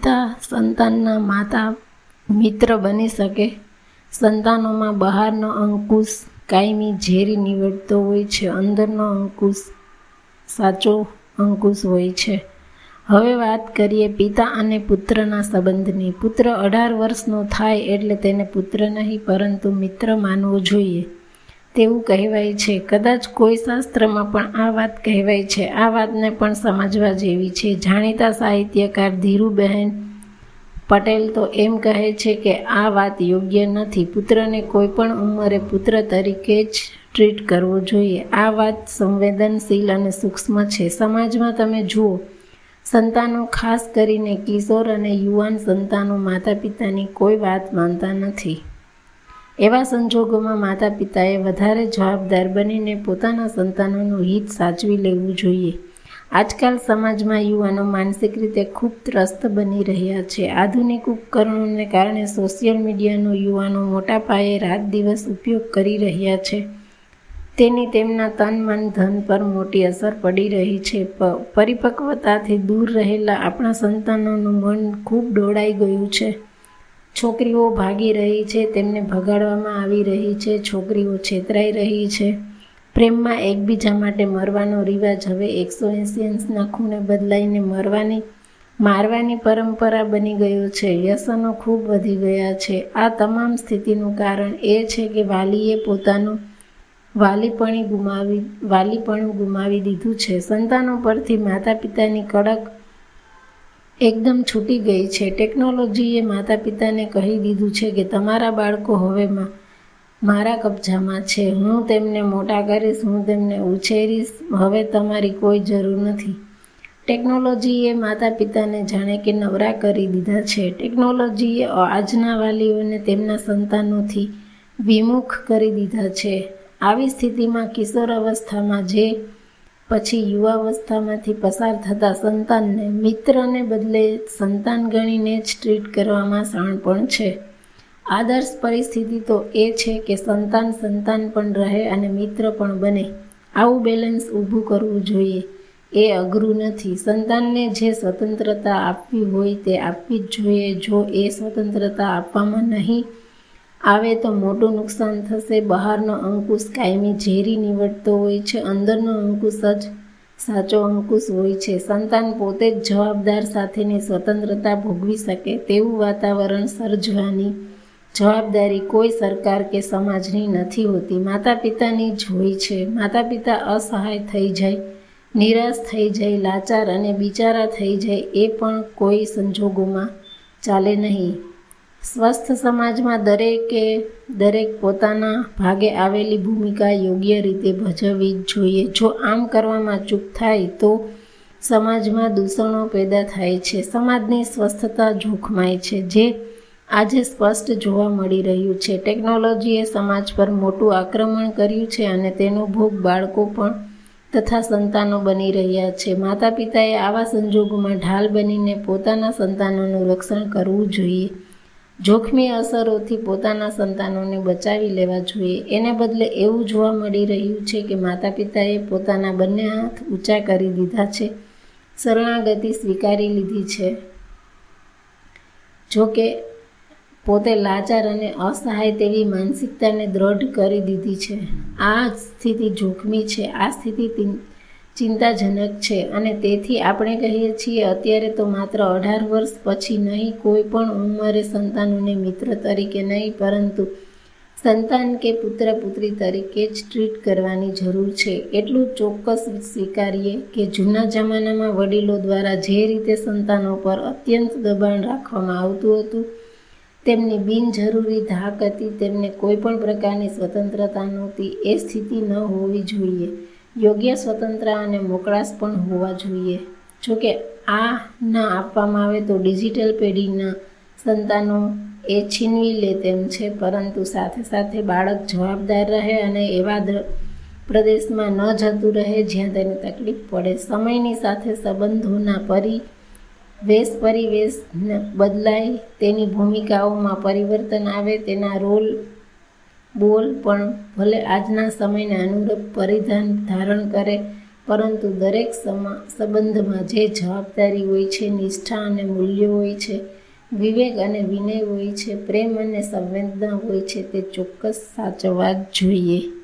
પિતા સંતાનના માતા મિત્ર બની શકે. સંતાનોમાં બહારનો અંકુશ કાયમી ઝેરી નીવડતો હોય છે. અંદરનો અંકુશ સાચો અંકુશ હોય છે. હવે વાત કરીએ પિતા અને પુત્રના સંબંધની. પુત્ર અઢાર વર્ષનો થાય એટલે તેને પુત્ર નહીં, પરંતુ મિત્ર માનવો જોઈએ. તેવું કહેવાય છે. કદાચ કોઈ શાસ્ત્રમાં પણ આ વાત કહેવાય છે. આ વાતને પણ સમજવા જેવી છે. જાણીતા સાહિત્યકાર ધીરુબહેન પટેલ તો એમ કહે છે કે આ વાત યોગ્ય નથી. પુત્રને કોઈ પણ ઉંમરે પુત્ર તરીકે જ ટ્રીટ કરવો જોઈએ. આ વાત સંવેદનશીલ અને સૂક્ષ્મ છે. સમાજમાં તમે જુઓ, સંતાનો ખાસ કરીને કિશોર અને યુવાન સંતાનો માતા પિતાની કોઈ વાત માનતા નથી. એવા સંજોગોમાં માતા પિતાએ વધારે જવાબદાર બનીને પોતાના સંતાનોનું હિત સાચવી લેવું જોઈએ. આજકાલ સમાજમાં યુવાનો માનસિક રીતે ખૂબ ત્રસ્ત બની રહ્યા છે. આધુનિક ઉપકરણોને કારણે સોશિયલ મીડિયાનો યુવાનો મોટા પાયે રાત દિવસ ઉપયોગ કરી રહ્યા છે. તેની તેમના તન, મન, ધન પર મોટી અસર પડી રહી છે. પરિપક્વતાથી દૂર રહેલા આપણા સંતાનોનું મન ખૂબ ડોળાઈ ગયું છે. છોકરીઓ ભાગી રહી છે, તેમને ભગાડવામાં આવી રહી છે, છોકરીઓ છેતરાઈ રહી છે. પ્રેમમાં એકબીજા માટે મરવાનો રિવાજ હવે એકસો એંસી અંશના ખૂણે બદલાઈને મરવાની, મારવાની પરંપરા બની ગયો છે. વ્યસનો ખૂબ વધી ગયા છે. આ તમામ સ્થિતિનું કારણ એ છે કે વાલીએ પોતાનું વાલીપણી ગુમાવી, વાલીપણું ગુમાવી દીધું છે. સંતાનો પરથી માતા પિતાની કડક એકદમ છૂટી ગઈ છે. ટેકનોલોજીએ માતા પિતાને કહી દીધું છે કે તમારા બાળકો હવે મારા કબજામાં છે. હું તેમને મોટા કરીશ, હું તેમને ઉછેરીશ. હવે તમારી કોઈ જરૂર નથી. ટેકનોલોજીએ માતા પિતાને જાણે કે નવરા કરી દીધા છે. ટેકનોલોજીએ આજના વાલીઓને તેમના સંતાનોથી વિમુખ કરી દીધા છે. આવી સ્થિતિમાં કિશોર અવસ્થામાં જે પછી યુવાવસ્થામાંથી પસાર થતા સંતાનને, મિત્રને બદલે સંતાન ગણીને જ ટ્રીટ કરવામાં શાણપણ છે. આદર્શ પરિસ્થિતિ તો એ છે કે સંતાન સંતાન પણ રહે અને મિત્ર પણ બને. આવું બેલેન્સ ઊભું કરવું જોઈએ. એ અઘરું નથી. સંતાનને જે સ્વતંત્રતા આપવી હોય તે આપવી જ જોઈએ. જો એ સ્વતંત્રતા આપવામાં નહીં આવે તો મોટું નુકસાન થશે. બહારનો અંકુશ કાયમી ઝેરી નીવડતો હોય છે. અંદરનો અંકુશ જ સાચો અંકુશ હોય છે. સંતાન પોતે જ જવાબદાર સાથેની સ્વતંત્રતા ભોગવી શકે તેવું વાતાવરણ સર્જવાની જવાબદારી કોઈ સરકાર કે સમાજની નથી હોતી. માતા પિતાની જ હોય છે. માતા પિતા અસહાય થઈ જાય, નિરાશ થઈ જાય, લાચાર અને બિચારા થઈ જાય એ પણ કોઈ સંજોગોમાં ચાલે નહીં. સ્વસ્થ સમાજમાં દરેકે, દરેક પોતાના ભાગે આવેલી ભૂમિકા યોગ્ય રીતે ભજવવી જ જોઈએ. જો આમ કરવામાં ચૂક થાય, તો સમાજમાં દૂષણો પેદા થાય છે. સમાજની સ્વસ્થતા જોખમાય છે, જે આજે સ્પષ્ટ જોવા મળી રહ્યું છે. ટેકનોલોજીએ સમાજ પર મોટું આક્રમણ કર્યું છે અને તેનો ભોગ બાળકો પણ તથા સંતાનો બની રહ્યા છે. માતા પિતાએ આવા સંજોગોમાં ઢાલ બનીને પોતાના સંતાનોનું રક્ષણ કરવું જોઈએ. જોખમી અસરોથી પોતાના સંતાનોને બચાવી લેવા જોઈએ. એને બદલે એવું જોવા મળી રહ્યું છે કે માતા પિતાએ પોતાના બંને હાથ ઊંચા કરી દીધા છે. શરણાગતિ સ્વીકારી લીધી છે. જોકે પોતે લાચાર અને અસહાય તેવી માનસિકતાને દ્રઢ કરી દીધી છે. આ સ્થિતિ જોખમી છે. આ સ્થિતિ ચિંતાજનક છે અને તેથી આપણે કહીએ છીએ અત્યારે તો માત્ર અઢાર વર્ષ પછી નહીં, કોઈ પણ ઉંમરે સંતાનોને મિત્ર તરીકે નહીં, પરંતુ સંતાન કે પુત્ર પુત્રી તરીકે જ ટ્રીટ કરવાની જરૂર છે. એટલું ચોક્કસ સ્વીકારીએ કે જૂના જમાનામાં વડીલો દ્વારા જે રીતે સંતાનો પર અત્યંત દબાણ રાખવામાં આવતું હતું, તેમની બિનજરૂરી ધાક હતી, તેમને કોઈ પણ પ્રકારની સ્વતંત્રતા નહોતી, એ સ્થિતિ ન હોવી જોઈએ. યોગ્ય, સ્વતંત્ર અને મોકળાશ પણ હોવા જોઈએ. જોકે આ ન આપવામાં આવે તો ડિજિટલ પેઢીના સંતાનો એ છીનવી લે તેમ છે, પરંતુ સાથે સાથે બાળક જવાબદાર રહે અને એવા પ્રદેશમાં ન જતું રહે જ્યાં તેને તકલીફ પડે. સમયની સાથે સંબંધોના પરી વેશ પરિવેશ બદલાય તેની ભૂમિકાઓમાં પરિવર્તન આવે, તેના રોલ બોલ, પણ ભલે આજના સમયને અનુરૂપ પરિધાન ધારણ કરે, પરંતુ દરેક સમા, સંબંધમાં જે જવાબદારી હોય છે, નિષ્ઠા અને મૂલ્યો હોય છે, વિવેક અને વિનય હોય છે, પ્રેમ અને સંવેદના હોય છે, તે ચોક્કસ સાચવવા જ જોઈએ.